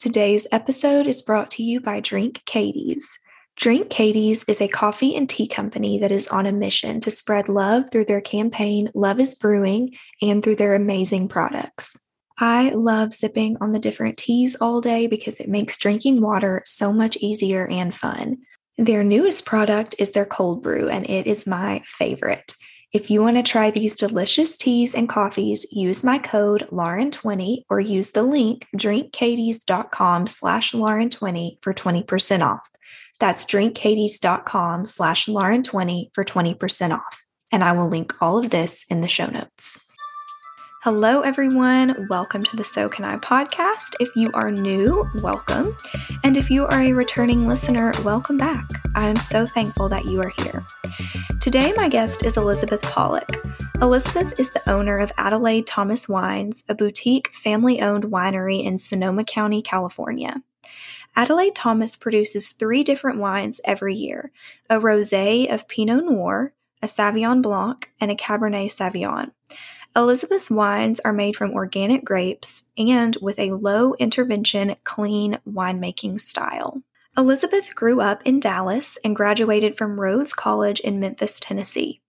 Today's episode is brought to you by Drink Katy's. Drink Katy's is a coffee and tea company that is on a mission to spread love through their campaign Love is Brewing and through their amazing products. I love sipping on the different teas all day because it makes drinking water so much easier and fun. Their newest product is their cold brew, and it is my favorite. If you want to try these delicious teas and coffees, use my code Lauren20 or use the link drinkkaty's.com slash Lauren20 for 20% off. That's drinkkaty's.com slash Lauren20 for 20% off. And I will link all of this in the show notes. Hello, everyone. Welcome to the So Can I podcast. If you are new, welcome. And if you are a returning listener, welcome back. I am so thankful that you are here. Today, my guest is Elizabeth Pollock. Elizabeth is the owner of Adelaide Thomas Wines, a boutique family owned winery in Sonoma County, California. Adelaide Thomas produces three different wines every year a rosé of Pinot Noir, a Sauvignon Blanc, and a Cabernet Sauvignon. Elizabeth's wines are made from organic grapes and with a low intervention, clean winemaking style. Elizabeth grew up in Dallas and graduated from Rhodes College in Memphis, Tennessee.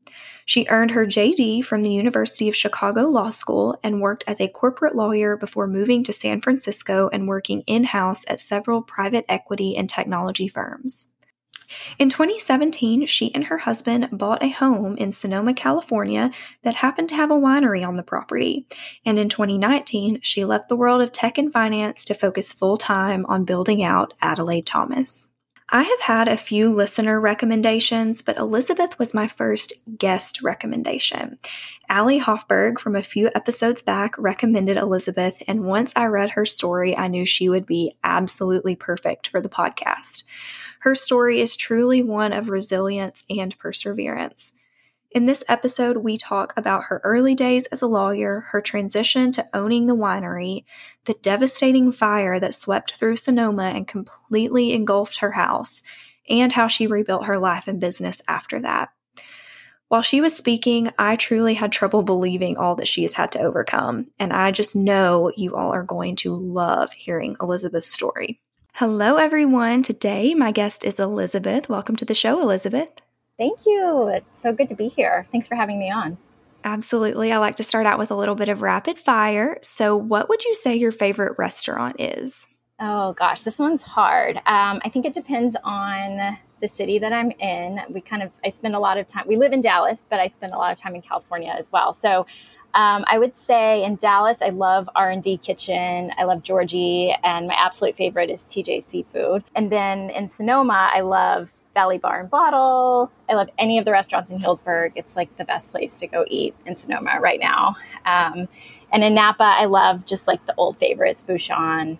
She earned her JD from the University of Chicago Law School and worked as a corporate lawyer before moving to San Francisco and working in house at several private equity and technology firms. In 2017, she and her husband bought a home in Sonoma, California that happened to have a winery on the property. And in 2019, she left the world of tech and finance to focus full time on building out Adelaide Thomas. I have had a few listener recommendations, but Elizabeth was my first guest recommendation. Allie Hoffberg from a few episodes back recommended Elizabeth, and once I read her story, I knew she would be absolutely perfect for the podcast. Her story is truly one of resilience and perseverance. In this episode, we talk about her early days as a lawyer, her transition to owning the winery, the devastating fire that swept through Sonoma and completely engulfed her house, and how she rebuilt her life and business after that. While she was speaking, I truly had trouble believing all that she has had to overcome, and I just know you all are going to love hearing Elizabeth's story. Hello, everyone. Today, my guest is Elizabeth. Welcome to the show, Elizabeth. Thank you. It's so good to be here. Thanks for having me on. Absolutely. I like to start out with a little bit of rapid fire. So, what would you say your favorite restaurant is? Oh, gosh, this one's hard. Um, I think it depends on the city that I'm in. We kind of, I spend a lot of time, we live in Dallas, but I spend a lot of time in California as well. So, um, I would say in Dallas, I love R and D Kitchen. I love Georgie, and my absolute favorite is TJ Seafood. And then in Sonoma, I love Valley Bar and Bottle. I love any of the restaurants in Healdsburg. It's like the best place to go eat in Sonoma right now. Um, and in Napa, I love just like the old favorites, Bouchon,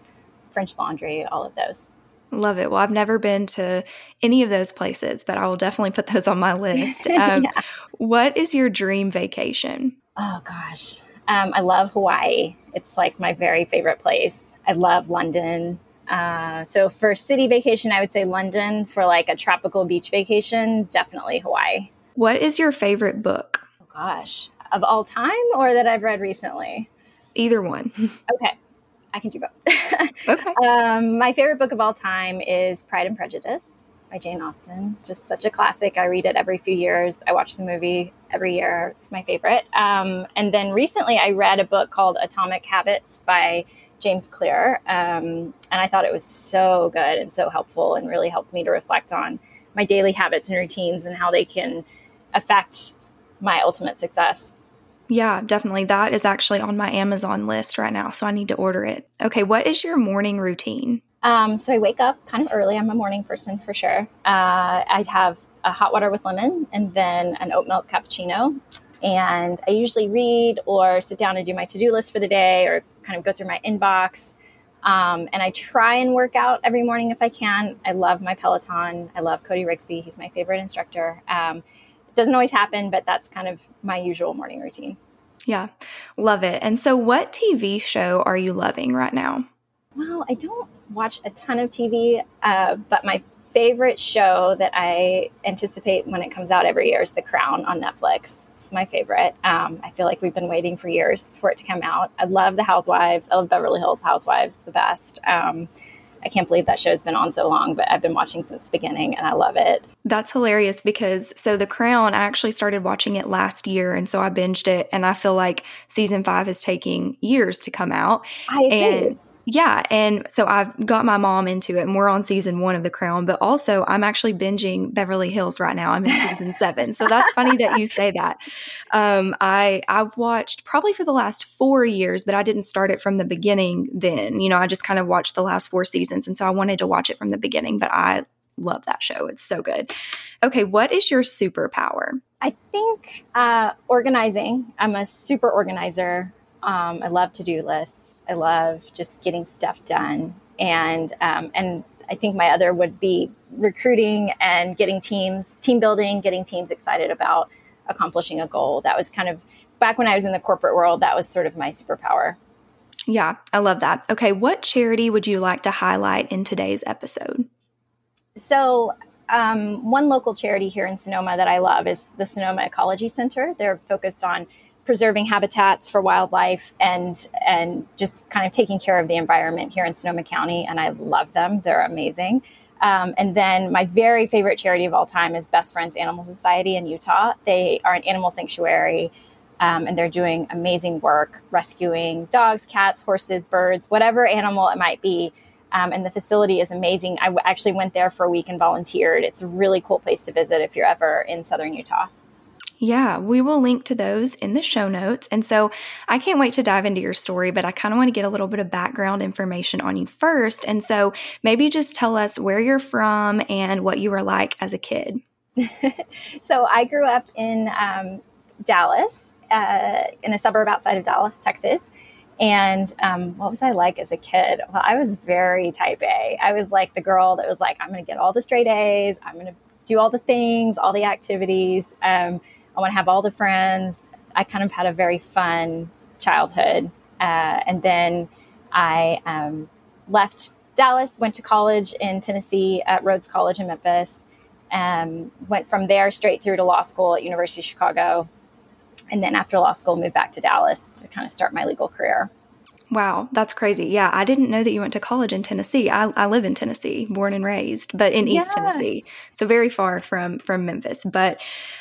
French Laundry, all of those. Love it. Well, I've never been to any of those places, but I will definitely put those on my list. Um, yeah. What is your dream vacation? Oh gosh, um, I love Hawaii. It's like my very favorite place. I love London. Uh, so for city vacation, I would say London. For like a tropical beach vacation, definitely Hawaii. What is your favorite book? Oh gosh, of all time or that I've read recently? Either one. okay, I can do both. okay. Um, my favorite book of all time is Pride and Prejudice by Jane Austen. Just such a classic. I read it every few years. I watch the movie every year. It's my favorite. Um, and then recently I read a book called Atomic Habits by James Clear. Um, and I thought it was so good and so helpful and really helped me to reflect on my daily habits and routines and how they can affect my ultimate success. Yeah, definitely. That is actually on my Amazon list right now. So I need to order it. Okay. What is your morning routine? Um, so I wake up kind of early. I'm a morning person for sure. Uh, I'd have a hot water with lemon and then an oat milk cappuccino. And I usually read or sit down and do my to do list for the day or kind of go through my inbox. Um, and I try and work out every morning if I can. I love my Peloton. I love Cody Rigsby. He's my favorite instructor. Um, it doesn't always happen, but that's kind of my usual morning routine. Yeah, love it. And so, what TV show are you loving right now? Well, I don't watch a ton of TV, uh, but my favorite show that I anticipate when it comes out every year is The Crown on Netflix. It's my favorite. Um, I feel like we've been waiting for years for it to come out. I love The Housewives. I love Beverly Hills Housewives the best. Um, I can't believe that show's been on so long, but I've been watching since the beginning and I love it. That's hilarious because so The Crown, I actually started watching it last year and so I binged it and I feel like season five is taking years to come out. I agree. And yeah. And so I've got my mom into it and we're on season one of The Crown, but also I'm actually binging Beverly Hills right now. I'm in season seven. So that's funny that you say that. Um, I, I've watched probably for the last four years, but I didn't start it from the beginning then. You know, I just kind of watched the last four seasons. And so I wanted to watch it from the beginning, but I love that show. It's so good. Okay. What is your superpower? I think uh, organizing. I'm a super organizer. Um, I love to do lists. I love just getting stuff done. And, um, and I think my other would be recruiting and getting teams, team building, getting teams excited about accomplishing a goal. That was kind of back when I was in the corporate world, that was sort of my superpower. Yeah, I love that. Okay, what charity would you like to highlight in today's episode? So, um, one local charity here in Sonoma that I love is the Sonoma Ecology Center. They're focused on preserving habitats for wildlife and and just kind of taking care of the environment here in Sonoma County. And I love them; they're amazing. Um, and then my very favorite charity of all time is Best Friends Animal Society in Utah. They are an animal sanctuary. Um, and they're doing amazing work rescuing dogs, cats, horses, birds, whatever animal it might be. Um, and the facility is amazing. I w- actually went there for a week and volunteered. It's a really cool place to visit if you're ever in southern Utah. Yeah, we will link to those in the show notes. And so I can't wait to dive into your story, but I kind of want to get a little bit of background information on you first. And so maybe just tell us where you're from and what you were like as a kid. so I grew up in um, Dallas, uh, in a suburb outside of Dallas, Texas. And um, what was I like as a kid? Well, I was very type A. I was like the girl that was like, I'm going to get all the straight A's. I'm going to do all the things, all the activities. Um, I want to have all the friends. I kind of had a very fun childhood. Uh, and then I um, left Dallas, went to college in Tennessee at Rhodes College in Memphis. Um, went from there straight through to law school at University of Chicago. And then after law school, moved back to Dallas to kind of start my legal career. Wow, that's crazy. Yeah, I didn't know that you went to college in Tennessee. I, I live in Tennessee, born and raised, but in East yeah. Tennessee, so very far from from Memphis. But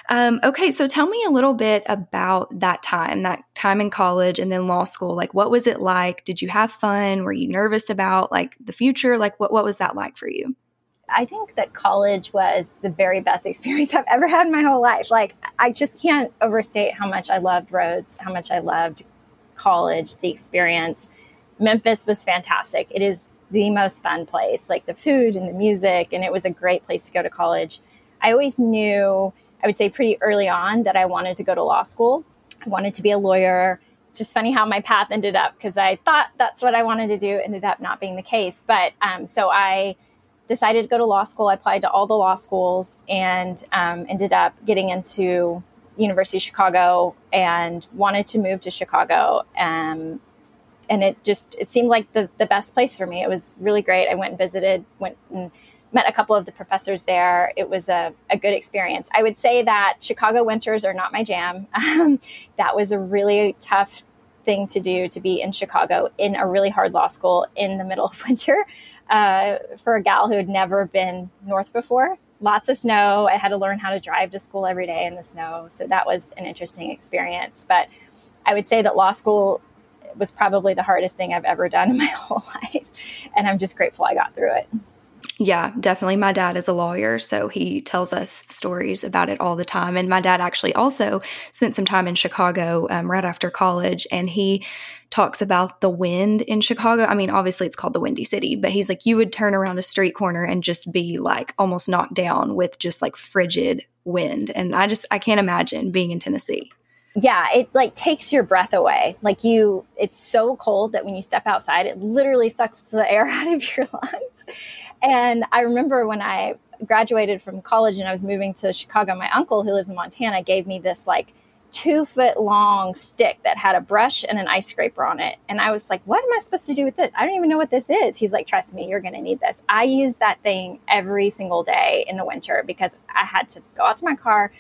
um, okay, so tell me a little bit about that time, that time in college and then law school. Like, what was it like? Did you have fun? Were you nervous about like the future? Like, what what was that like for you? I think that college was the very best experience I've ever had in my whole life. Like, I just can't overstate how much I loved Rhodes, how much I loved college, the experience. Memphis was fantastic. It is the most fun place, like the food and the music, and it was a great place to go to college. I always knew, I would say pretty early on, that I wanted to go to law school. I wanted to be a lawyer. It's just funny how my path ended up because I thought that's what I wanted to do, ended up not being the case. But um, so I decided to go to law school. I applied to all the law schools and um, ended up getting into University of Chicago and wanted to move to Chicago. Um, and it just it seemed like the, the best place for me. It was really great. I went and visited, went and met a couple of the professors there. It was a, a good experience. I would say that Chicago winters are not my jam. Um, that was a really tough thing to do to be in Chicago in a really hard law school in the middle of winter uh, for a gal who had never been north before lots of snow. I had to learn how to drive to school every day in the snow. So that was an interesting experience. But I would say that law school was probably the hardest thing I've ever done in my whole life. And I'm just grateful I got through it. Yeah, definitely. My dad is a lawyer, so he tells us stories about it all the time. And my dad actually also spent some time in Chicago um, right after college, and he talks about the wind in Chicago. I mean, obviously it's called the Windy City, but he's like, you would turn around a street corner and just be like almost knocked down with just like frigid wind. And I just, I can't imagine being in Tennessee yeah, it like takes your breath away. Like you, it's so cold that when you step outside, it literally sucks the air out of your lungs. And I remember when I graduated from college and I was moving to Chicago, my uncle who lives in Montana gave me this like two foot long stick that had a brush and an ice scraper on it. And I was like, what am I supposed to do with this? I don't even know what this is. He's like, trust me, you're going to need this. I use that thing every single day in the winter because I had to go out to my car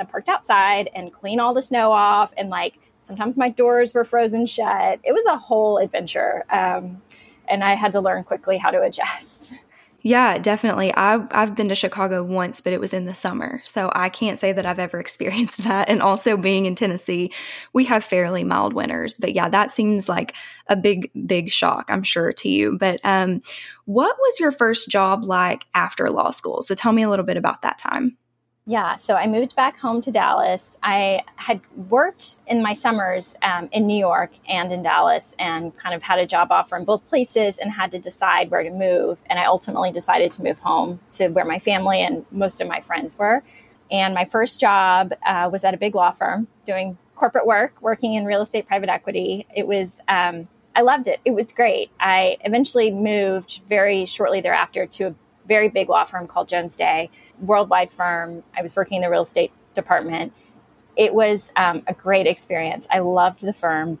I parked outside and clean all the snow off. And like sometimes my doors were frozen shut. It was a whole adventure. Um, and I had to learn quickly how to adjust. Yeah, definitely. I've I've been to Chicago once, but it was in the summer, so I can't say that I've ever experienced that. And also being in Tennessee, we have fairly mild winters. But yeah, that seems like a big big shock, I'm sure to you. But um, what was your first job like after law school? So tell me a little bit about that time. Yeah, so I moved back home to Dallas. I had worked in my summers um, in New York and in Dallas and kind of had a job offer in both places and had to decide where to move. And I ultimately decided to move home to where my family and most of my friends were. And my first job uh, was at a big law firm doing corporate work, working in real estate private equity. It was, um, I loved it. It was great. I eventually moved very shortly thereafter to a very big law firm called Jones Day worldwide firm. I was working in the real estate department. It was um, a great experience. I loved the firm.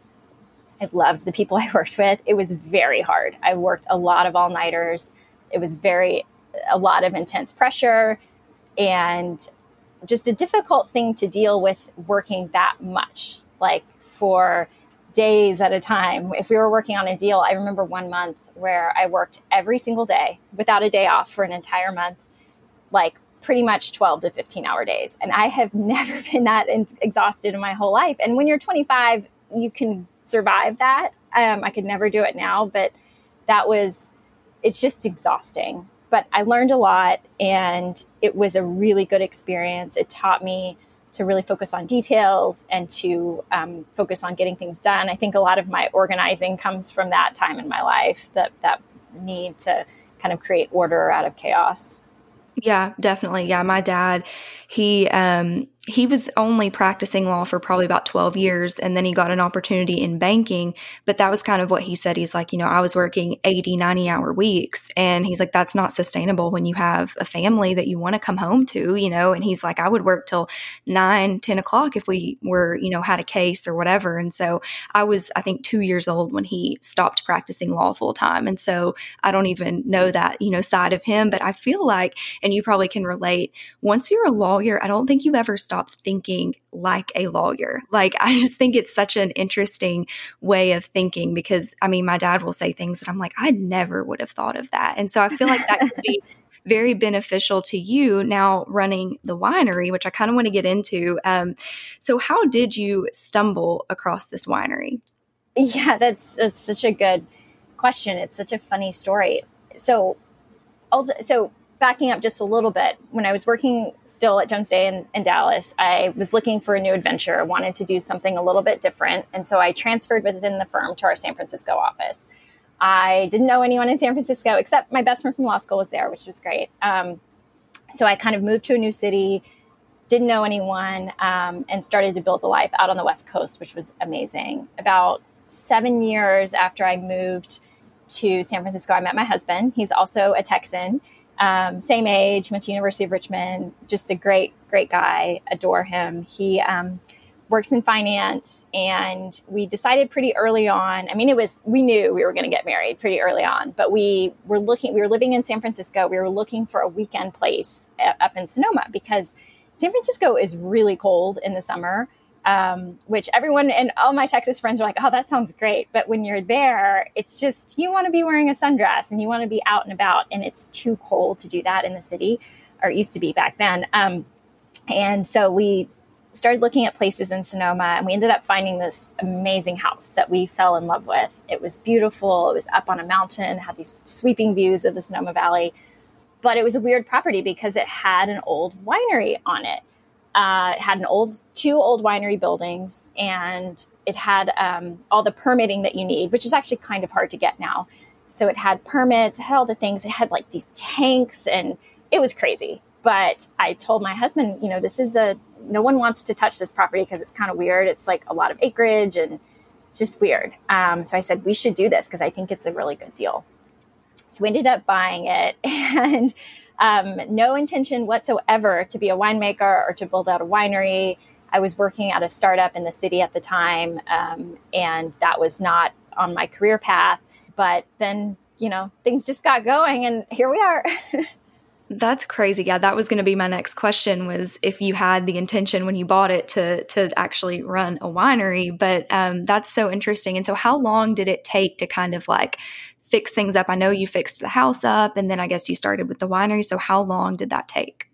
I loved the people I worked with. It was very hard. I worked a lot of all nighters. It was very, a lot of intense pressure and just a difficult thing to deal with working that much, like for days at a time. If we were working on a deal, I remember one month where I worked every single day without a day off for an entire month, like pretty much 12 to 15 hour days. And I have never been that exhausted in my whole life. And when you're 25, you can survive that. Um, I could never do it now, but that was, it's just exhausting. But I learned a lot and it was a really good experience. It taught me to really focus on details and to um, focus on getting things done. I think a lot of my organizing comes from that time in my life, that, that need to kind of create order out of chaos. Yeah, definitely. Yeah, my dad, he um he was only practicing law for probably about 12 years and then he got an opportunity in banking but that was kind of what he said. He's like you know i was working 80 90 hour weeks and he's like that's not sustainable when you have a family that you want to come home to you know? And he's like i would work till 9 10 o'clock if we were you know had a case or whatever. And so i was i think two years old when he stopped practicing law full time. And so i don't even know that you know side of him but i feel like and you probably can relate once you're a lawyer i don't think you've ever stop stopped thinking like a lawyer. Like, I just think it's such an interesting way of thinking because, I mean, my dad will say things that I'm like, I never would have thought of that. And so I feel like that could be very beneficial to you now running the winery, which I kind of want to get into. Um, so, how did you stumble across this winery? Yeah, that's, that's such a good question. It's such a funny story. So, also, so backing up just a little bit, when I was working still at Jones Day in, in, Dallas, I was looking for a new adventure. Wanted to do something a little bit different. And so I transferred within the firm to our San Francisco office. I didn't know anyone in San Francisco except my best friend from law school was there, which was great. Um, so I kind of moved to a new city, didn't know anyone, um, and started to build a life out on the West Coast, which was amazing. About seven years after I moved to San Francisco, I met my husband. He's also a Texan um, same age, went to University of Richmond. Just a great, great guy. Adore him. He um, works in finance, and we decided pretty early on. I mean, it was we knew we were going to get married pretty early on, but we were looking. We were living in San Francisco. We were looking for a weekend place uh, up in Sonoma because San Francisco is really cold in the summer um, which everyone and all my Texas friends are like, oh, that sounds great. But when you're there, it's just you want to be wearing a sundress and you want to be out and about, and it's too cold to do that in the city, or it used to be back then. Um, and so we started looking at places in Sonoma, and we ended up finding this amazing house that we fell in love with. It was beautiful. It was up on a mountain, had these sweeping views of the Sonoma Valley. But it was a weird property because it had an old winery on it uh, it had an old two old winery buildings and it had um, all the permitting that you need which is actually kind of hard to get now. So it had permits it had all the things it had like these tanks and it was crazy. But i told my husband you know this is a no one wants to touch this property because it's kind of weird it's like a lot of acreage and it's just weird. Um, so i said we should do this because i think it's a really good deal. So we ended up buying it and um, no intention whatsoever to be a winemaker or to build out a winery. I was working at a startup in the city at the time, um, and that was not on my career path. But then, you know, things just got going, and here we are. That's crazy. Yeah, that was going to be my next question was if you had the intention when you bought it to to actually run a winery, but um, that's so interesting. And so how long did it take to kind of like fix things up? I know you fixed the house up and then I guess you started with the winery. So how long did that take?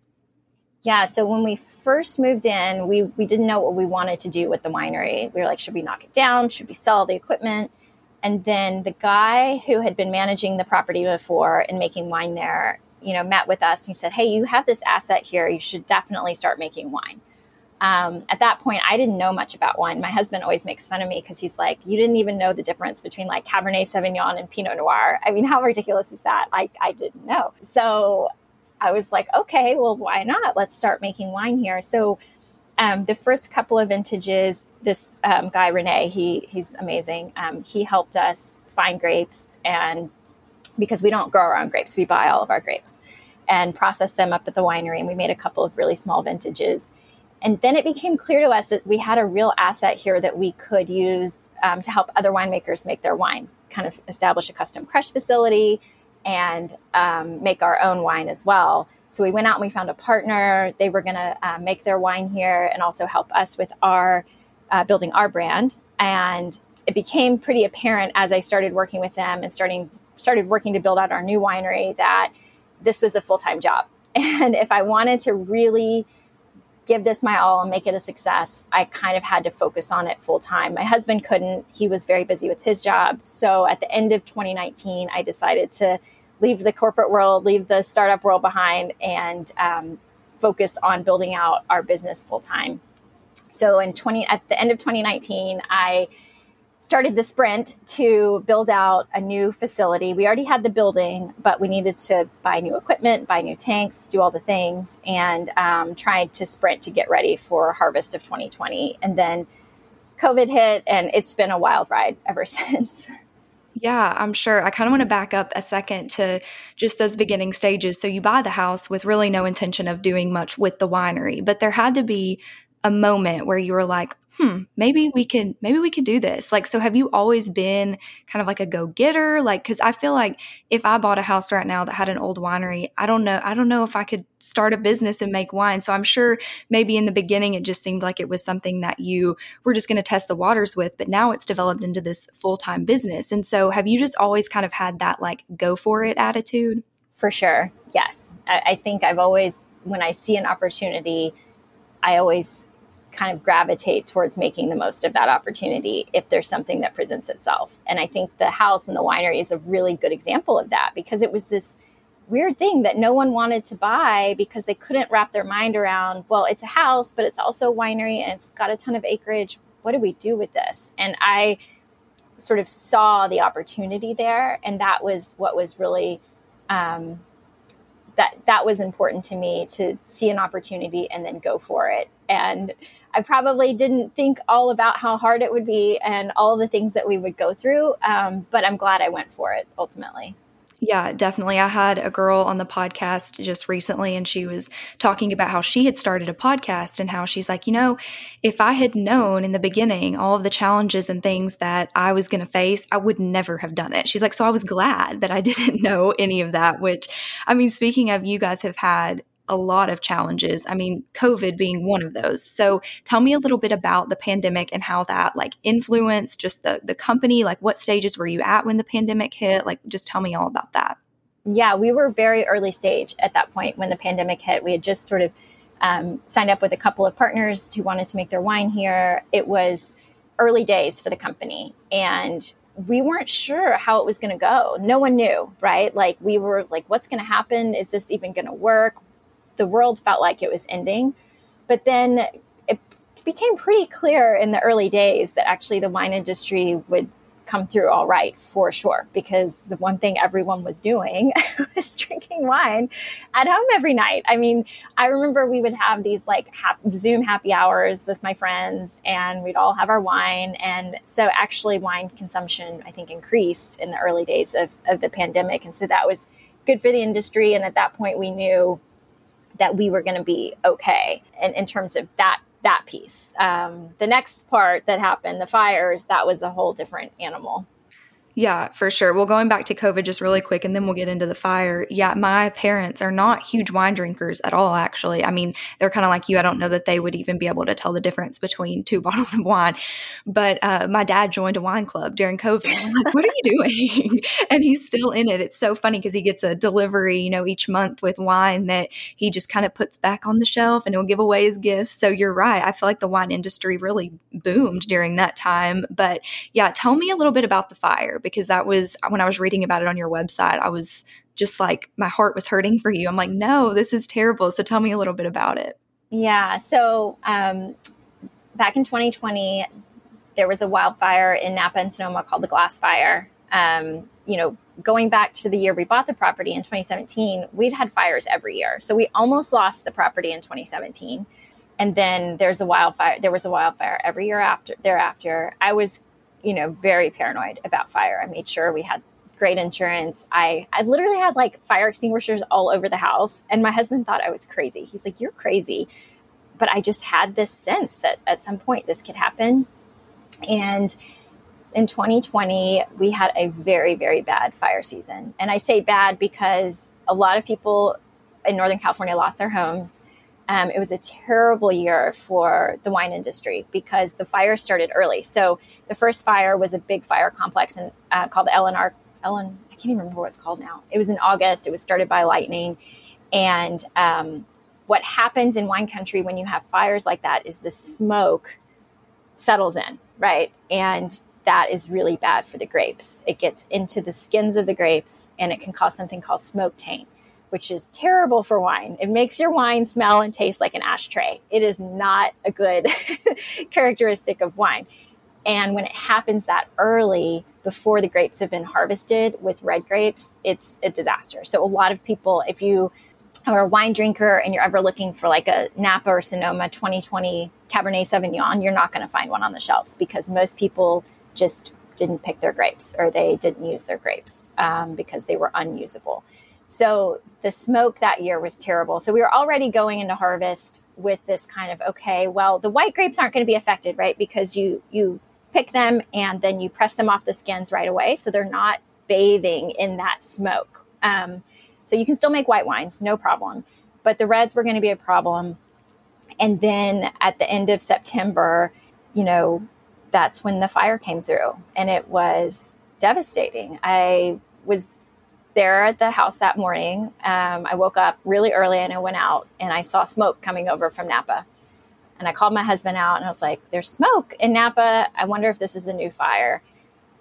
Yeah, so when we first moved in, we we didn't know what we wanted to do with the winery. We were like, should we knock it down? Should we sell the equipment? And then the guy who had been managing the property before and making wine there you know, met with us and he said, Hey, you have this asset here. You should definitely start making wine. Um, at that point, I didn't know much about wine. My husband always makes fun of me because he's like, You didn't even know the difference between like Cabernet Sauvignon and Pinot Noir. I mean, how ridiculous is that? I, I didn't know. So I was like, Okay, well, why not? Let's start making wine here. So um, the first couple of vintages, this um, guy, Rene, he, he's amazing. Um, he helped us find grapes and because we don't grow our own grapes. We buy all of our grapes and process them up at the winery. And we made a couple of really small vintages. And then it became clear to us that we had a real asset here that we could use um, to help other winemakers make their wine, kind of establish a custom crush facility and um, make our own wine as well. So we went out and we found a partner. They were going to uh, make their wine here and also help us with our uh, building our brand. And it became pretty apparent as I started working with them and starting started working to build out our new winery that this was a full time job. And if I wanted to really give this my all and make it a success, I kind of had to focus on it full time. My husband couldn't, he was very busy with his job. So at the end of 2019, I decided to leave the corporate world, leave the startup world behind, and um, focus on building out our business full time. So in 20 at the end of 2019, I started the sprint to build out a new facility. We already had the building, but we needed to buy new equipment, buy new tanks, do all the things, and um, tried to sprint to get ready for harvest of 2020. And then COVID hit, and it's been a wild ride ever since. Yeah, I'm sure. I kind of want to back up a second to just those beginning stages. So you buy the house with really no intention of doing much with the winery, but there had to be a moment where you were like, hmm, maybe we can maybe we could do this. Like so have you always been kind of like a go-getter? Like cuz I feel like if I bought a house right now that had an old winery, I don't know I don't know if I could start a business and make wine. So I'm sure maybe in the beginning it just seemed like it was something that you were just going to test the waters with, but now it's developed into this full-time business. And so have you just always kind of had that like go for it attitude? For sure. Yes. I, I think I've always when I see an opportunity, I always kind of gravitate towards making the most of that opportunity if there's something that presents itself. And I think the house and the winery is a really good example of that because it was this weird thing that no one wanted to buy because they couldn't wrap their mind around, well, it's a house, but it's also a winery and it's got a ton of acreage. What do we do with this? And I sort of saw the opportunity there. And that was what was really, um, that that was important to me to see an opportunity and then go for it. And I probably didn't think all about how hard it would be and all the things that we would go through. Um, but I'm glad I went for it ultimately. Yeah, definitely. I had a girl on the podcast just recently, and she was talking about how she had started a podcast and how she's like, you know, if I had known in the beginning all of the challenges and things that I was going to face, I would never have done it. She's like, so I was glad that I didn't know any of that, which, I mean, speaking of, you guys have had a lot of challenges. I mean, COVID being one of those. So tell me a little bit about the pandemic and how that like influenced just the the company. Like what stages were you at when the pandemic hit? Like just tell me all about that. Yeah, we were very early stage at that point when the pandemic hit. We had just sort of um, signed up with a couple of partners who wanted to make their wine here. It was early days for the company and we weren't sure how it was going to go. No one knew, right? Like we were like, what's going to happen? Is this even going to work? The world felt like it was ending. But then it became pretty clear in the early days that actually the wine industry would come through all right for sure because the one thing everyone was doing was drinking wine at home every night. I mean, I remember we would have these like Zoom happy hours with my friends and we'd all have our wine. And so actually, wine consumption, I think, increased in the early days of, of the pandemic. And so that was good for the industry. And at that point, we knew that we were going to be okay and in terms of that that piece. Um, the next part that happened, the fires, that was a whole different animal. Yeah, for sure. Well, going back to COVID just really quick and then we'll get into the fire. Yeah, my parents are not huge wine drinkers at all, actually. I mean, they're kind of like you. I don't know that they would even be able to tell the difference between two bottles of wine. But uh, my dad joined a wine club during COVID. I'm like, what are you doing? and he's still in it. It's so funny because he gets a delivery, you know, each month with wine that he just kind of puts back on the shelf and he'll give away his gifts. So you're right. I feel like the wine industry really boomed during that time. But yeah, tell me a little bit about the fire because that was when I was reading about it on your website, I was just like, my heart was hurting for you. I'm like, no, this is terrible. So tell me a little bit about it. Yeah. So um, back in 2020, there was a wildfire in Napa and Sonoma called the Glass Fire. Um, you know, going back to the year we bought the property in 2017, we'd had fires every year. So we almost lost the property in 2017. And then there's a wildfire. There was a wildfire every year after thereafter. I was you know, very paranoid about fire. I made sure we had great insurance. I, I literally had like fire extinguishers all over the house. And my husband thought I was crazy. He's like, You're crazy. But I just had this sense that at some point this could happen. And in 2020, we had a very, very bad fire season. And I say bad because a lot of people in Northern California lost their homes. Um, it was a terrible year for the wine industry because the fire started early. So the first fire was a big fire complex and uh, called the LNR. Ellen, I can't even remember what it's called now. It was in August. It was started by lightning, and um, what happens in wine country when you have fires like that is the smoke settles in, right? And that is really bad for the grapes. It gets into the skins of the grapes and it can cause something called smoke taint, which is terrible for wine. It makes your wine smell and taste like an ashtray. It is not a good characteristic of wine. And when it happens that early, before the grapes have been harvested with red grapes, it's a disaster. So a lot of people, if you are a wine drinker and you're ever looking for like a Napa or Sonoma 2020 Cabernet Sauvignon, you're not going to find one on the shelves because most people just didn't pick their grapes or they didn't use their grapes um, because they were unusable. So the smoke that year was terrible. So we were already going into harvest with this kind of okay, well, the white grapes aren't going to be affected, right? Because you you pick them and then you press them off the skins right away. So they're not bathing in that smoke. Um, so you can still make white wines, no problem. But the reds were going to be a problem. And then at the end of September, you know, that's when the fire came through and it was devastating. I was there at the house that morning. Um, I woke up really early and I went out and I saw smoke coming over from Napa. And I called my husband out and I was like, there's smoke in Napa. I wonder if this is a new fire.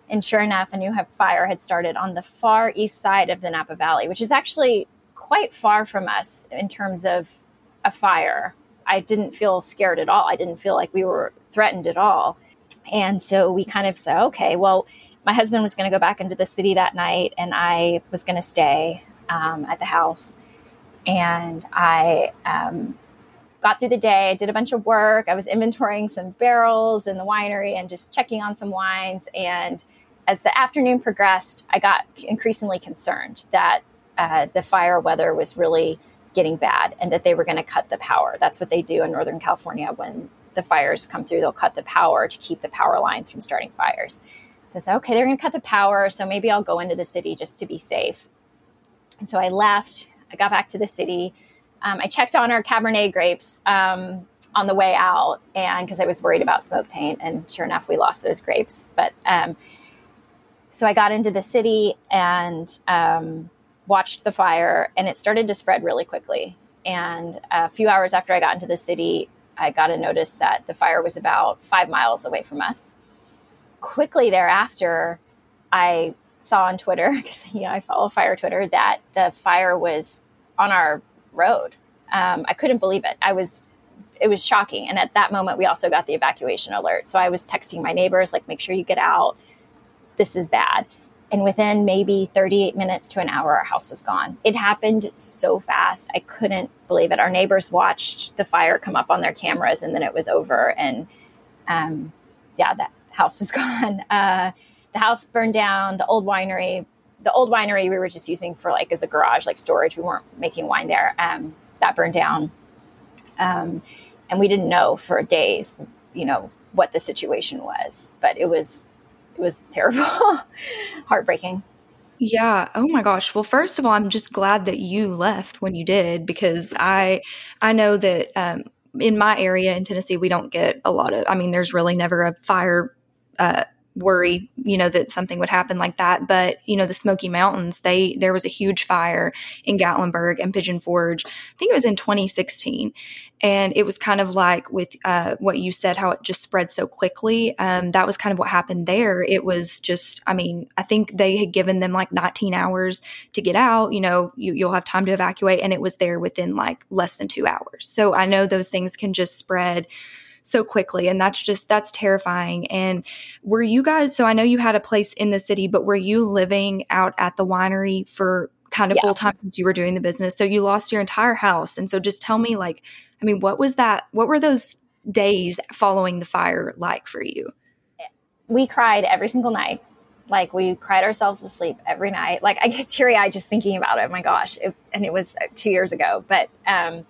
And sure enough, a new fire had started on the far east side of the Napa Valley, which is actually quite far from us in terms of a fire. I didn't feel scared at all. I didn't feel like we were threatened at all. And so we kind of said, okay, well, my husband was going to go back into the city that night and I was going to stay um, at the house. And I um, got through the day, I did a bunch of work. I was inventorying some barrels in the winery and just checking on some wines. And as the afternoon progressed, I got increasingly concerned that uh, the fire weather was really getting bad and that they were going to cut the power. That's what they do in Northern California when the fires come through. They'll cut the power to keep the power lines from starting fires. So I said, okay, they're going to cut the power. So maybe I'll go into the city just to be safe. And so I left. I got back to the city um, I checked on our Cabernet grapes um, on the way out, and because I was worried about smoke taint, and sure enough, we lost those grapes. But um, so I got into the city and um, watched the fire, and it started to spread really quickly. And a few hours after I got into the city, I got a notice that the fire was about five miles away from us. Quickly thereafter, I saw on Twitter, because you know I follow fire Twitter, that the fire was on our road. Um, I couldn't believe it. I was, it was shocking. And at that moment, we also got the evacuation alert. So I was texting my neighbors, like, make sure you get out. This is bad. And within maybe 38 minutes to an hour, our house was gone. It happened so fast. I couldn't believe it. Our neighbors watched the fire come up on their cameras and then it was over. And um, yeah, that house was gone. Uh, the house burned down, the old winery the old winery we were just using for like as a garage, like storage. We weren't making wine there. Um, that burned down. Um, and we didn't know for days, you know, what the situation was, but it was it was terrible, heartbreaking. Yeah. Oh my gosh. Well, first of all, I'm just glad that you left when you did because I I know that um, in my area in Tennessee we don't get a lot of. I mean, there's really never a fire uh, worry, you know, that something would happen like that. But, you know, the Smoky Mountains, they there was a huge fire in Gatlinburg and Pigeon Forge. I think it was in 2016. And it was kind of like with uh, what you said, how it just spread so quickly. Um, that was kind of what happened there. It was just, I mean, I think they had given them like 19 hours to get out. You know, you, you'll have time to evacuate. And it was there within like less than two hours. So I know those things can just spread so quickly. And that's just, that's terrifying. And were you guys, so I know you had a place in the city, but were you living out at the winery for kind of yeah. full time since you were doing the business? So you lost your entire house. And so just tell me, like, I mean, what was that? What were those days following the fire like for you? We cried every single night. Like we cried ourselves to sleep every night. Like I get teary eyed just thinking about it. My gosh. It, and it was two years ago, but, um,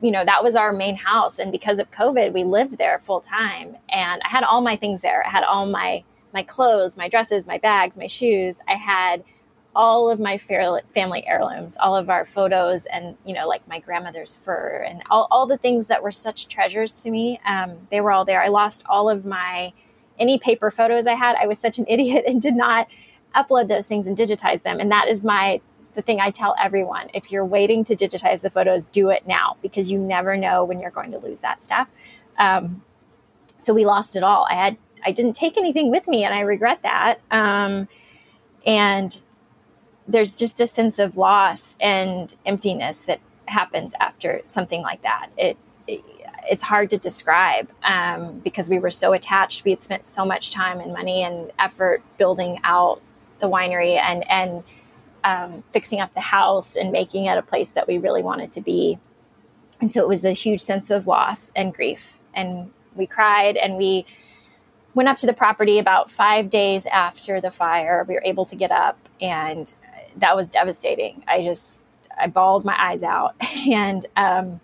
you know, that was our main house. And because of COVID, we lived there full time. And I had all my things there. I had all my my clothes, my dresses, my bags, my shoes. I had all of my family heirlooms, all of our photos, and you know, like my grandmother's fur, and all, all the things that were such treasures to me. Um, they were all there. I lost all of my any paper photos I had. I was such an idiot and did not upload those things and digitize them. And that is my the thing I tell everyone if you're waiting to digitize the photos, do it now because you never know when you're going to lose that stuff. Um, so we lost it all. I had I didn't take anything with me, and I regret that. Um, and there's just a sense of loss and emptiness that happens after something like that. It, it it's hard to describe um, because we were so attached. We had spent so much time and money and effort building out the winery and and um, fixing up the house and making it a place that we really wanted to be. And so it was a huge sense of loss and grief. And we cried and we went up to the property about five days after the fire. We were able to get up, and that was devastating. I just, I bawled my eyes out. And, um,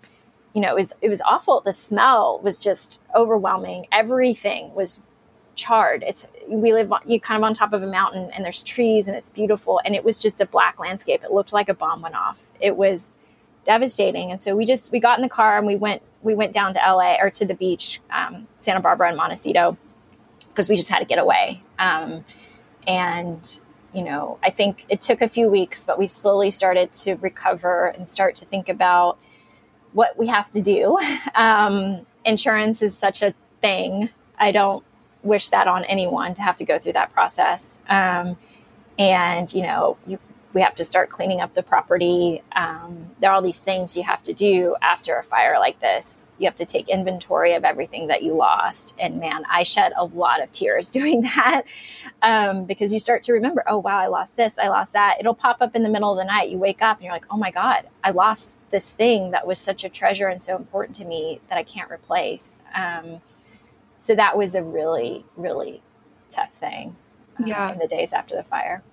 you know, it was it was awful. The smell was just overwhelming. Everything was charred. It's we live you kind of on top of a mountain and there's trees and it's beautiful and it was just a black landscape. It looked like a bomb went off. It was devastating. And so we just we got in the car and we went we went down to LA or to the beach, um, Santa Barbara and Montecito, because we just had to get away. Um, and you know, I think it took a few weeks, but we slowly started to recover and start to think about what we have to do. Um, insurance is such a thing. I don't wish that on anyone to have to go through that process. Um, and you know, you, we have to start cleaning up the property. Um, there are all these things you have to do after a fire like this. You have to take inventory of everything that you lost. And man, I shed a lot of tears doing that um, because you start to remember, oh, wow, I lost this, I lost that. It'll pop up in the middle of the night. You wake up and you're like, oh my God, I lost this thing that was such a treasure and so important to me that I can't replace. Um, so that was a really really tough thing um, yeah in the days after the fire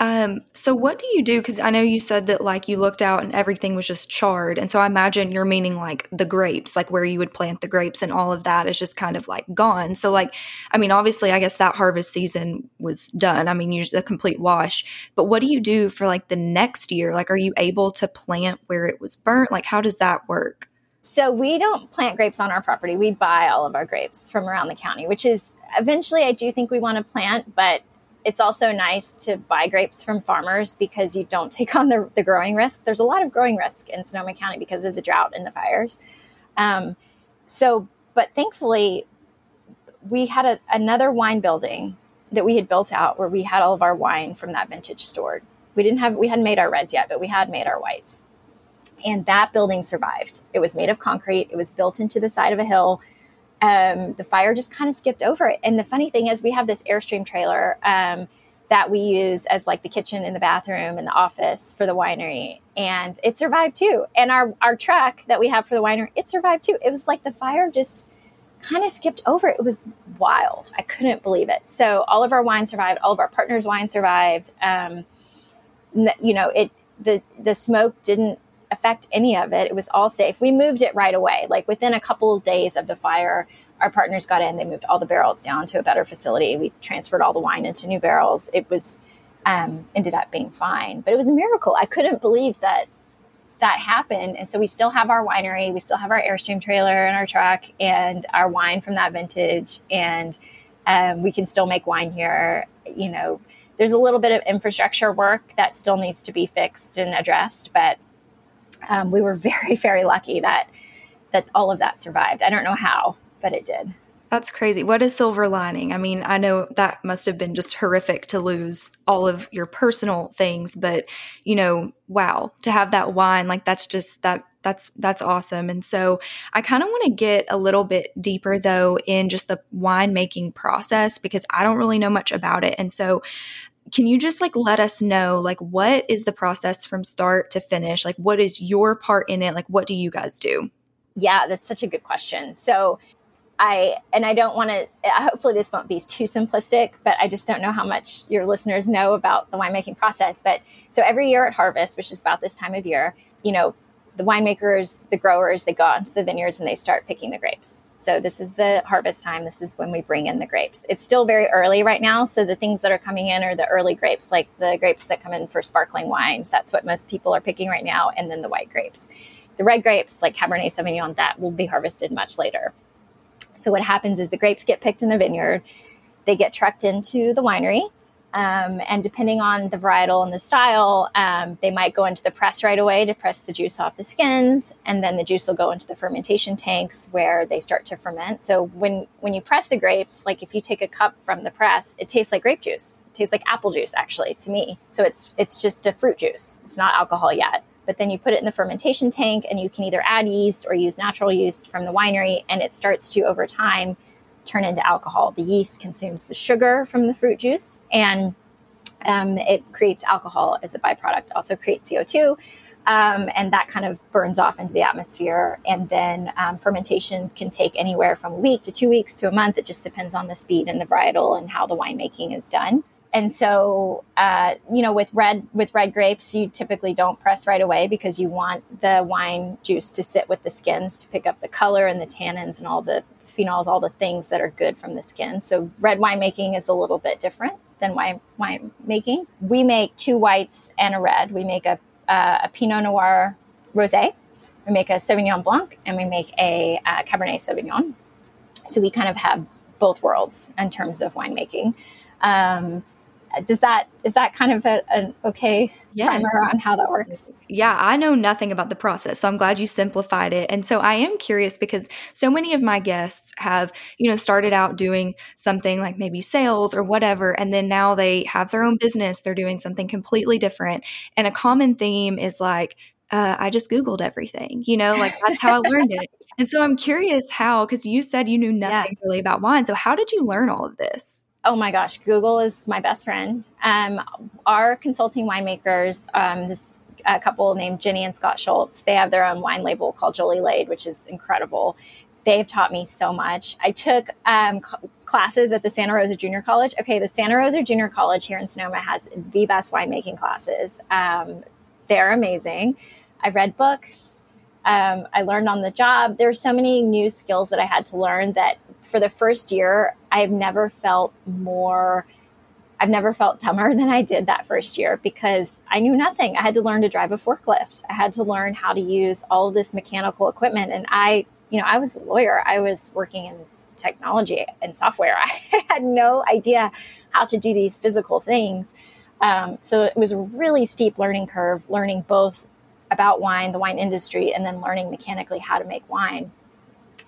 um, so what do you do? Because I know you said that like you looked out and everything was just charred, and so I imagine you're meaning like the grapes, like where you would plant the grapes, and all of that is just kind of like gone. So like, I mean, obviously, I guess that harvest season was done. I mean, you're a complete wash. But what do you do for like the next year? Like, are you able to plant where it was burnt? Like, how does that work? So we don't plant grapes on our property. We buy all of our grapes from around the county, which is eventually I do think we want to plant, but it's also nice to buy grapes from farmers because you don't take on the, the growing risk. There's a lot of growing risk in Sonoma County because of the drought and the fires. Um, so, but thankfully, we had a, another wine building that we had built out where we had all of our wine from that vintage stored. We didn't have, we hadn't made our reds yet, but we had made our whites. And that building survived. It was made of concrete, it was built into the side of a hill. Um, the fire just kind of skipped over it. And the funny thing is, we have this Airstream trailer um, that we use as like the kitchen and the bathroom and the office for the winery. And it survived too. And our, our truck that we have for the winery, it survived too. It was like the fire just kind of skipped over. It was wild. I couldn't believe it. So all of our wine survived. All of our partners' wine survived. Um, you know, it the the smoke didn't affect any of it. It was all safe. We moved it right away. Like within a couple of days of the fire, our partners got in. They moved all the barrels down to a better facility. We transferred all the wine into new barrels. It was um, ended up being fine, but it was a miracle. I couldn't believe that that happened. And so we still have our winery, we still have our Airstream trailer and our truck and our wine from that vintage, and um, we can still make wine here. You know, there's a little bit of infrastructure work that still needs to be fixed and addressed, but um, we were very, very lucky that that all of that survived. I don't know how, but it did. That's crazy. What a silver lining. I mean, I know that must have been just horrific to lose all of your personal things, but you know, wow, to have that wine, like that's just that that's that's awesome. And so I kind of want to get a little bit deeper though in just the winemaking process because I don't really know much about it. And so can you just like let us know like what is the process from start to finish? Like what is your part in it? Like what do you guys do? Yeah, that's such a good question. So I and I don't want to. Hopefully, this won't be too simplistic, but I just don't know how much your listeners know about the winemaking process. But so every year at harvest, which is about this time of year, you know, the winemakers, the growers, they go out into the vineyards and they start picking the grapes. So this is the harvest time. This is when we bring in the grapes. It's still very early right now, so the things that are coming in are the early grapes, like the grapes that come in for sparkling wines. That's what most people are picking right now, and then the white grapes. The red grapes, like Cabernet Sauvignon, that will be harvested much later. So what happens is the grapes get picked in the vineyard, they get trucked into the winery, um, and depending on the varietal and the style, um, they might go into the press right away to press the juice off the skins, and then the juice will go into the fermentation tanks where they start to ferment. So when when you press the grapes, like if you take a cup from the press, it tastes like grape juice. It tastes like apple juice, actually, to me. So it's it's just a fruit juice. It's not alcohol yet but then you put it in the fermentation tank and you can either add yeast or use natural yeast from the winery and it starts to over time turn into alcohol. The yeast consumes the sugar from the fruit juice and um, it creates alcohol as a byproduct also creates co2 um, and that kind of burns off into the atmosphere. And then um, fermentation can take anywhere from a week to two weeks to a month. It just depends on the speed and the varietal and how the winemaking is done. And so uh, you know with red with red grapes you typically don't press right away because you want the wine juice to sit with the skins to pick up the color and the tannins and all the phenols all the things that are good from the skin. So red wine making is a little bit different than wine wine making we make two whites and a red. We make a, uh, a pinot noir rosé we make a sauvignon blanc and we make a uh, cabernet sauvignon. So we kind of have both worlds in terms of winemaking. Um, does that is that kind of a, an okay yes. primer on how that works? Yeah i know nothing about the process so i'm glad you simplified it. And so i am curious because so many of my guests have you know started out doing something like maybe sales or whatever and then now they have their own business they're doing something completely different. And a common theme is like uh, i just googled everything you know like that's how i learned it. And so i'm curious how because you said you knew nothing yeah. really about wine so how did you learn all of this Oh my gosh, Google is my best friend. Um, our consulting winemakers, um, this a couple named Jenny and Scott Schultz, they have their own wine label called Jolie-Laide, which is incredible. They've taught me so much. I took um, classes at the Santa Rosa Junior College. Okay, the Santa Rosa Junior College here in Sonoma has the best winemaking classes. Um, they're amazing. I read books. Um, I learned on the job. There There's so many new skills that I had to learn that for the first year, I've never felt more, I've never felt dumber than I did that first year because I knew nothing. I had to learn to drive a forklift. I had to learn how to use all this mechanical equipment. And I, you know, I was a lawyer, I was working in technology and software. I had no idea how to do these physical things. Um, so it was a really steep learning curve, learning both about wine, the wine industry, and then learning mechanically how to make wine.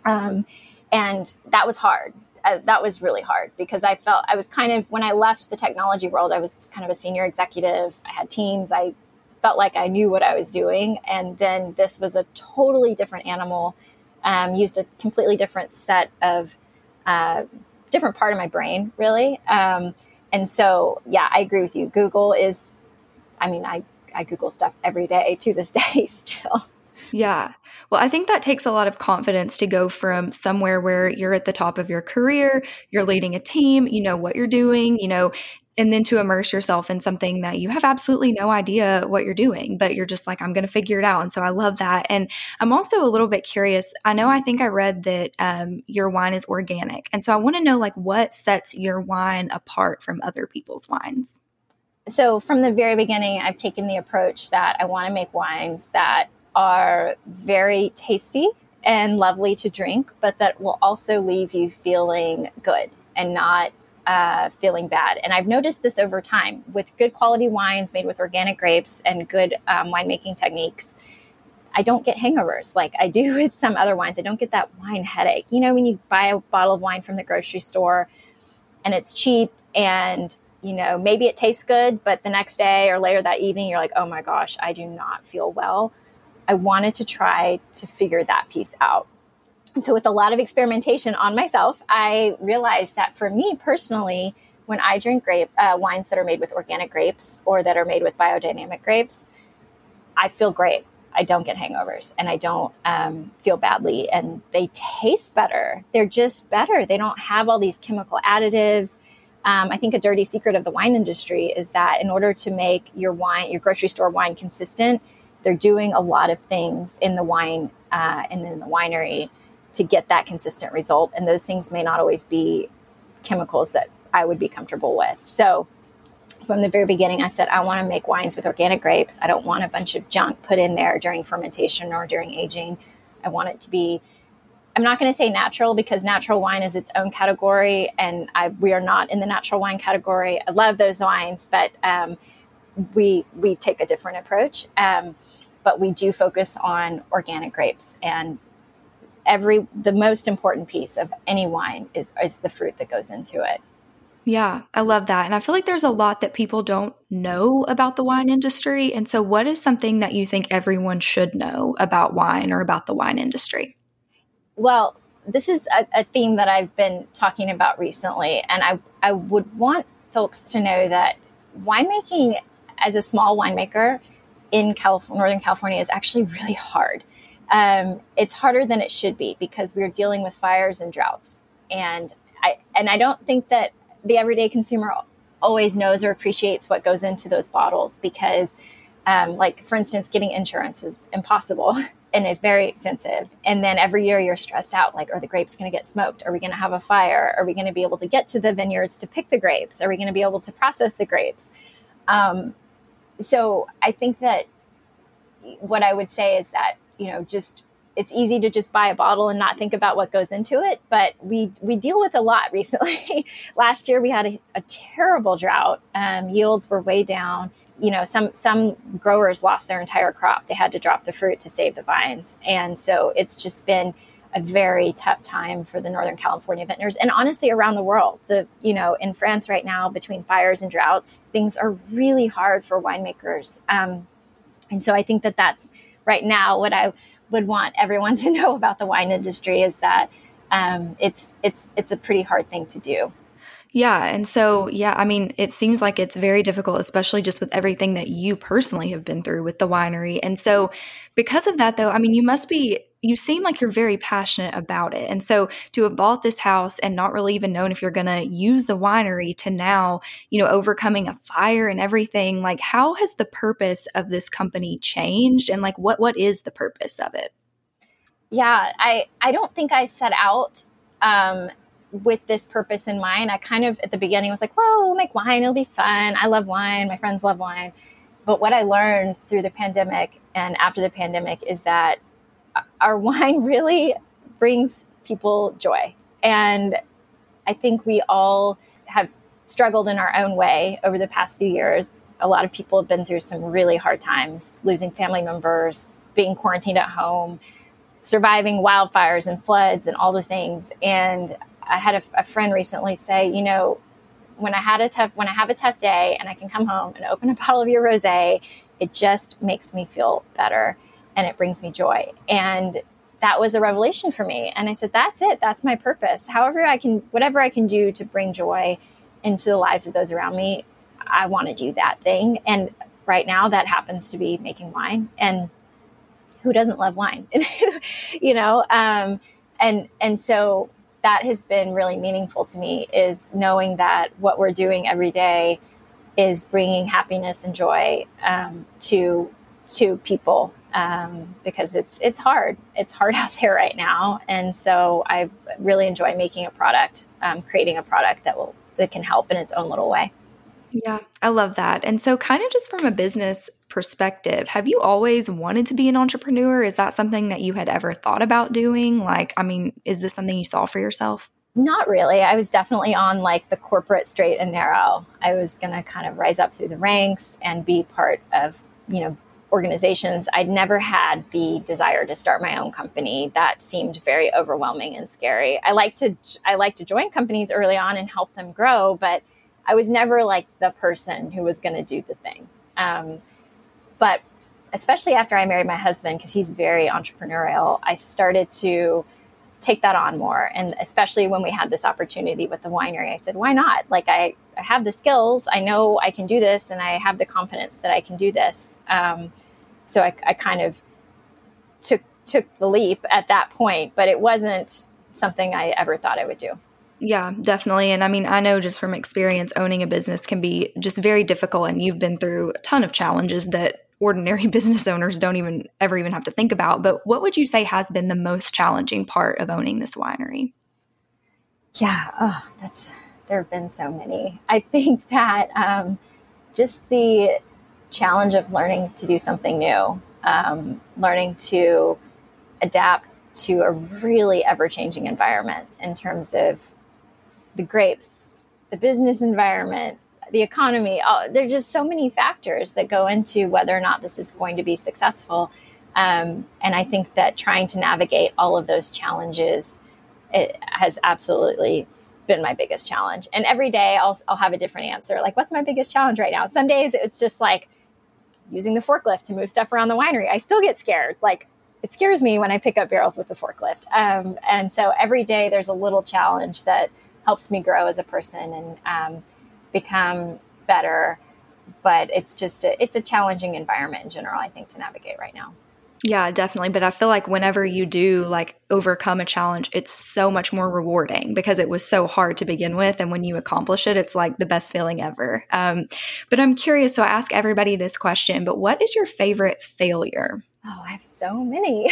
Um, and that was hard. Uh, that was really hard because i felt i was kind of when i left the technology world i was kind of a senior executive. I had teams. I felt like i knew what i was doing. And then this was a totally different animal um, used a completely different set of uh, different part of my brain really. Um, and so yeah i agree with you. Google is i mean i i google stuff every day to this day still yeah. Well, I think that takes a lot of confidence to go from somewhere where you're at the top of your career, you're leading a team, you know what you're doing, you know, and then to immerse yourself in something that you have absolutely no idea what you're doing, but you're just like, I'm going to figure it out. And so I love that. And I'm also a little bit curious. I know I think I read that um, your wine is organic. And so I want to know, like, what sets your wine apart from other people's wines? So from the very beginning, I've taken the approach that I want to make wines that are very tasty and lovely to drink, but that will also leave you feeling good and not uh, feeling bad. And I've noticed this over time with good quality wines made with organic grapes and good um, winemaking techniques. I don't get hangovers like I do with some other wines. I don't get that wine headache. You know, when you buy a bottle of wine from the grocery store and it's cheap and you know, maybe it tastes good, but the next day or later that evening, you're like, oh my gosh, I do not feel well. I wanted to try to figure that piece out. And so, with a lot of experimentation on myself, I realized that for me personally, when I drink grape uh, wines that are made with organic grapes or that are made with biodynamic grapes, I feel great. I don't get hangovers and I don't um, feel badly, and they taste better. They're just better. They don't have all these chemical additives. Um, I think a dirty secret of the wine industry is that in order to make your wine, your grocery store wine consistent, they're doing a lot of things in the wine uh, and in the winery to get that consistent result. And those things may not always be chemicals that I would be comfortable with. So from the very beginning, I said, I want to make wines with organic grapes. I don't want a bunch of junk put in there during fermentation or during aging. I want it to be, I'm not going to say natural because natural wine is its own category, and I, we are not in the natural wine category. I love those wines, but um, we we take a different approach. Um, but we do focus on organic grapes and every the most important piece of any wine is is the fruit that goes into it. Yeah, I love that. And I feel like there's a lot that people don't know about the wine industry. And so what is something that you think everyone should know about wine or about the wine industry? Well, this is a, a theme that I've been talking about recently and I I would want folks to know that winemaking as a small winemaker in California, Northern California is actually really hard um, it's harder than it should be because we're dealing with fires and droughts. And I and I don't think that the everyday consumer always knows or appreciates what goes into those bottles because, um, like for instance, getting insurance is impossible and it's very expensive. And then every year you're stressed out, like, are the grapes going to get smoked? Are we going to have a fire? Are we going to be able to get to the vineyards to pick the grapes? Are we going to be able to process the grapes? Um, so I think that what I would say is that you know, just it's easy to just buy a bottle and not think about what goes into it. But we we deal with a lot recently. Last year we had a, a terrible drought. Um, yields were way down. You know, some some growers lost their entire crop. They had to drop the fruit to save the vines, and so it's just been a very tough time for the Northern California vintners, and honestly around the world. The you know in France right now between fires and droughts, things are really hard for winemakers. Um, and so I think that that's right now, what I would want everyone to know about the wine industry is that um, it's it's it's a pretty hard thing to do. Yeah. And so, yeah, I mean, it seems like it's very difficult, especially just with everything that you personally have been through with the winery. And so, because of that, though, I mean, you must be, you seem like you're very passionate about it. And so, to have bought this house and not really even known if you're going to use the winery to now, you know, overcoming a fire and everything, like, how has the purpose of this company changed? And, like, what what is the purpose of it? Yeah, I, I don't think I set out um, with this purpose in mind. I kind of at the beginning was like, "Whoa, we'll make wine. It'll be fun. I love wine. My friends love wine." But what I learned through the pandemic and after the pandemic is that our wine really brings people joy. And I think we all have struggled in our own way over the past few years. A lot of people have been through some really hard times, losing family members, being quarantined at home, surviving wildfires and floods and all the things. And I had a, a friend recently say, you know, when I had a tough when I have a tough day and I can come home and open a bottle of your rosé, it just makes me feel better and it brings me joy. And that was a revelation for me. And I said, that's it. That's my purpose. However I can whatever I can do to bring joy into the lives of those around me, I want to do that thing. And right now that happens to be making wine. And who doesn't love wine? you know, um, and and so that has been really meaningful to me is knowing that what we're doing every day is bringing happiness and joy um, to to people um, because it's it's hard. It's hard out there right now, and so I really enjoy making a product, um, creating a product that will that can help in its own little way. Yeah, I love that. And so, kind of just from a business perspective, have you always wanted to be an entrepreneur? Is that something that you had ever thought about doing? Like, I mean, is this something you saw for yourself? Not really. I was definitely on like the corporate straight and narrow. I was going to kind of rise up through the ranks and be part of, you know, organizations. I'd never had the desire to start my own company. That seemed very overwhelming and scary. I like to I like to join companies early on and help them grow, but I was never like the person who was going to do the thing. Um, but especially after I married my husband, because he's very entrepreneurial, I started to take that on more. And especially when we had this opportunity with the winery, I said, why not? Like, I, I have the skills, I know I can do this, and I have the confidence that I can do this. Um, so I, I kind of took took the leap at that point, but it wasn't something I ever thought I would do. Yeah, definitely. And I mean, I know just from experience, owning a business can be just very difficult. And you've been through a ton of challenges that ordinary business owners don't even ever even have to think about. But what would you say has been the most challenging part of owning this winery? Yeah, oh, that's there have been so many. I think that um, just the challenge of learning to do something new, um, learning to adapt to a really ever changing environment in terms of the grapes, the business environment, the economy. Oh, there are just so many factors that go into whether or not this is going to be successful. Um, and I think that trying to navigate all of those challenges has absolutely been my biggest challenge. And every day I'll, I'll have a different answer. Like, what's my biggest challenge right now? Some days it's just like using the forklift to move stuff around the winery. I still get scared. Like, it scares me when I pick up barrels with the forklift. Um, and so every day there's a little challenge that helps me grow as a person and um, become better. But it's just a, it's a challenging environment in general, I think, to navigate right now. Yeah, definitely. But I feel like whenever you do like overcome a challenge, it's so much more rewarding because it was so hard to begin with. And when you accomplish it, it's like the best feeling ever. Um, but I'm curious. So I ask everybody this question, but what is your favorite failure? Oh, I have so many.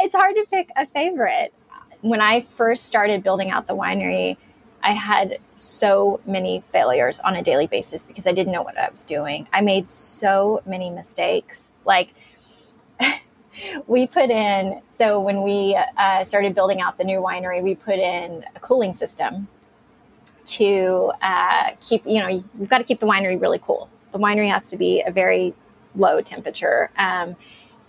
it's hard to pick a favorite. When I first started building out the winery, I had so many failures on a daily basis because I didn't know what I was doing. I made so many mistakes. Like, we put in, so when we uh, started building out the new winery, we put in a cooling system to uh, keep, you know, you've got to keep the winery really cool. The winery has to be a very low temperature. Um,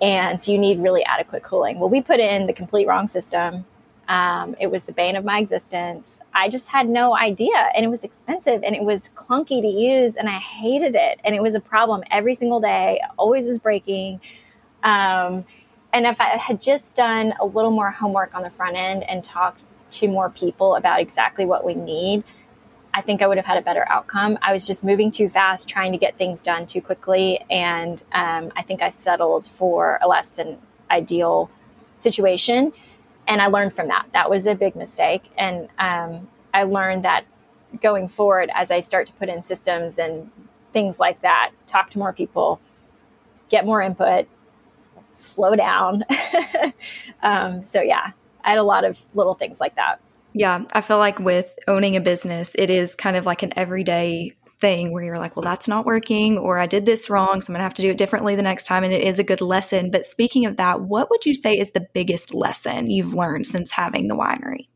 and so you need really adequate cooling. Well, we put in the complete wrong system. Um, it was the bane of my existence. I just had no idea, and it was expensive and it was clunky to use, and I hated it. And it was a problem every single day. Always was breaking. Um, and if I had just done a little more homework on the front end and talked to more people about exactly what we need, I think I would have had a better outcome. I was just moving too fast, trying to get things done too quickly. And um, I think I settled for a less than ideal situation. And I learned from that. That was a big mistake. And um, I learned that going forward, as I start to put in systems and things like that, talk to more people, get more input, slow down. um, so, yeah, I had a lot of little things like that. Yeah, I feel like with owning a business, it is kind of like an everyday thing where you're like, well, that's not working, or I did this wrong, so I'm gonna have to do it differently the next time. And it is a good lesson. But speaking of that, what would you say is the biggest lesson you've learned since having the winery?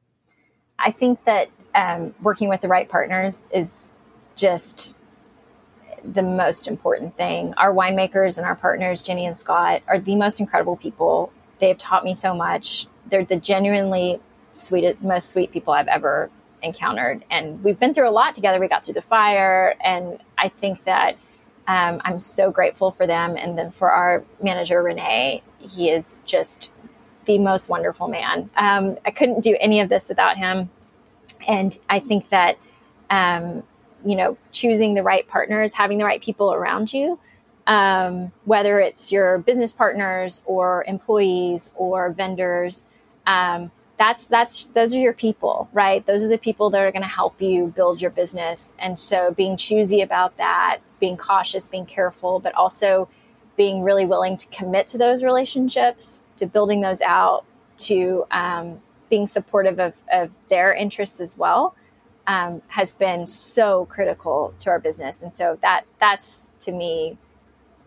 I think that um, working with the right partners is just the most important thing. Our winemakers and our partners, Jenny and Scott, are the most incredible people. They have taught me so much. They're the genuinely sweetest, most sweet people I've ever encountered. And we've been through a lot together. We got through the fire. And I think that um, I'm so grateful for them. And then for our manager, Renee, he is just the most wonderful man. Um, I couldn't do any of this without him. And I think that, um, you know, choosing the right partners, having the right people around you, um, whether it's your business partners or employees or vendors, um, that's that's those are your people right? Those are the people that are going to help you build your business. And so being choosy about that being cautious being careful but also being really willing to commit to those relationships to building those out to um, being supportive of, of, their interests as well um, has been so critical to our business. And so that that's to me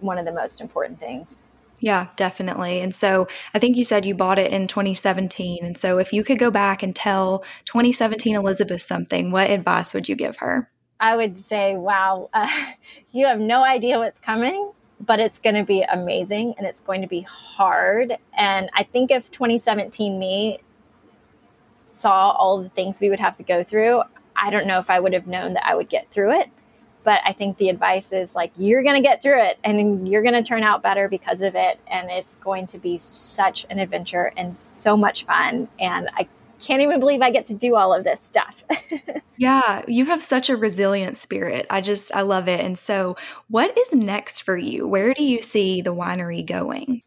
one of the most important things yeah, definitely. And so I think you said you bought it in 2017. And so if you could go back and tell 2017 Elizabeth something, what advice would you give her? I would say, wow, uh, you have no idea what's coming, but it's going to be amazing and it's going to be hard. And I think if 2017 me saw all the things we would have to go through, I don't know if I would have known that I would get through it. But I think the advice is like, you're going to get through it and you're going to turn out better because of it. And it's going to be such an adventure and so much fun. And I can't even believe I get to do all of this stuff. yeah, you have such a resilient spirit. I just, I love it. And so, what is next for you? Where do you see the winery going?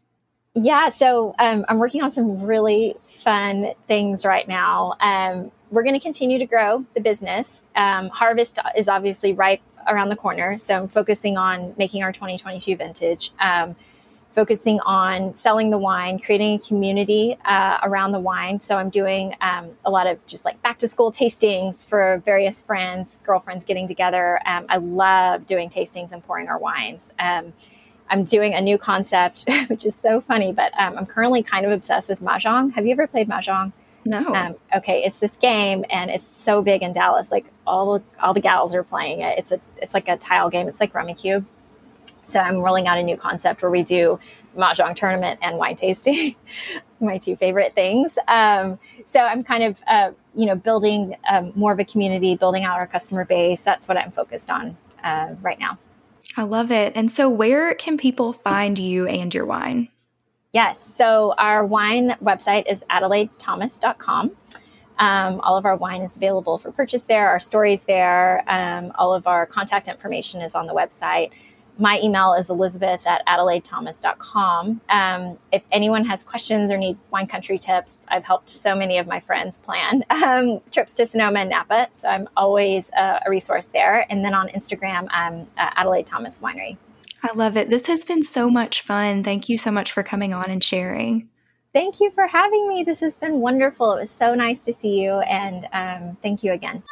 Yeah, so um, I'm working on some really fun things right now. Um, we're going to continue to grow the business. Um, harvest is obviously right around the corner. So I'm focusing on making our 2022 vintage, um, focusing on selling the wine, creating a community uh, around the wine. So I'm doing um, a lot of just like back to school tastings for various friends, girlfriends getting together. Um, I love doing tastings and pouring our wines. Um, I'm doing a new concept, which is so funny, but um, I'm currently kind of obsessed with mahjong. Have you ever played mahjong? No. Um, okay, it's this game, and it's so big in Dallas. Like all all the gals are playing it. It's a it's like a tile game. It's like Rummikub. So I'm rolling out a new concept where we do mahjong tournament and wine tasting, my two favorite things. Um, so I'm kind of uh, you know building um, more of a community, building out our customer base. That's what I'm focused on uh, right now. I love it. And so, where can people find you and your wine? Yes. So our wine website is adelaidethomas.com. Um, all of our wine is available for purchase there. Our stories there. Um, all of our contact information is on the website. My email is elizabeth at adelaidethomas.com. Um, if anyone has questions or need wine country tips, I've helped so many of my friends plan um, trips to Sonoma and Napa. So I'm always a, a resource there. And then on Instagram, I'm Adelaide Thomas Winery. I love it. This has been so much fun. Thank you so much for coming on and sharing. Thank you for having me. This has been wonderful. It was so nice to see you, and um, thank you again.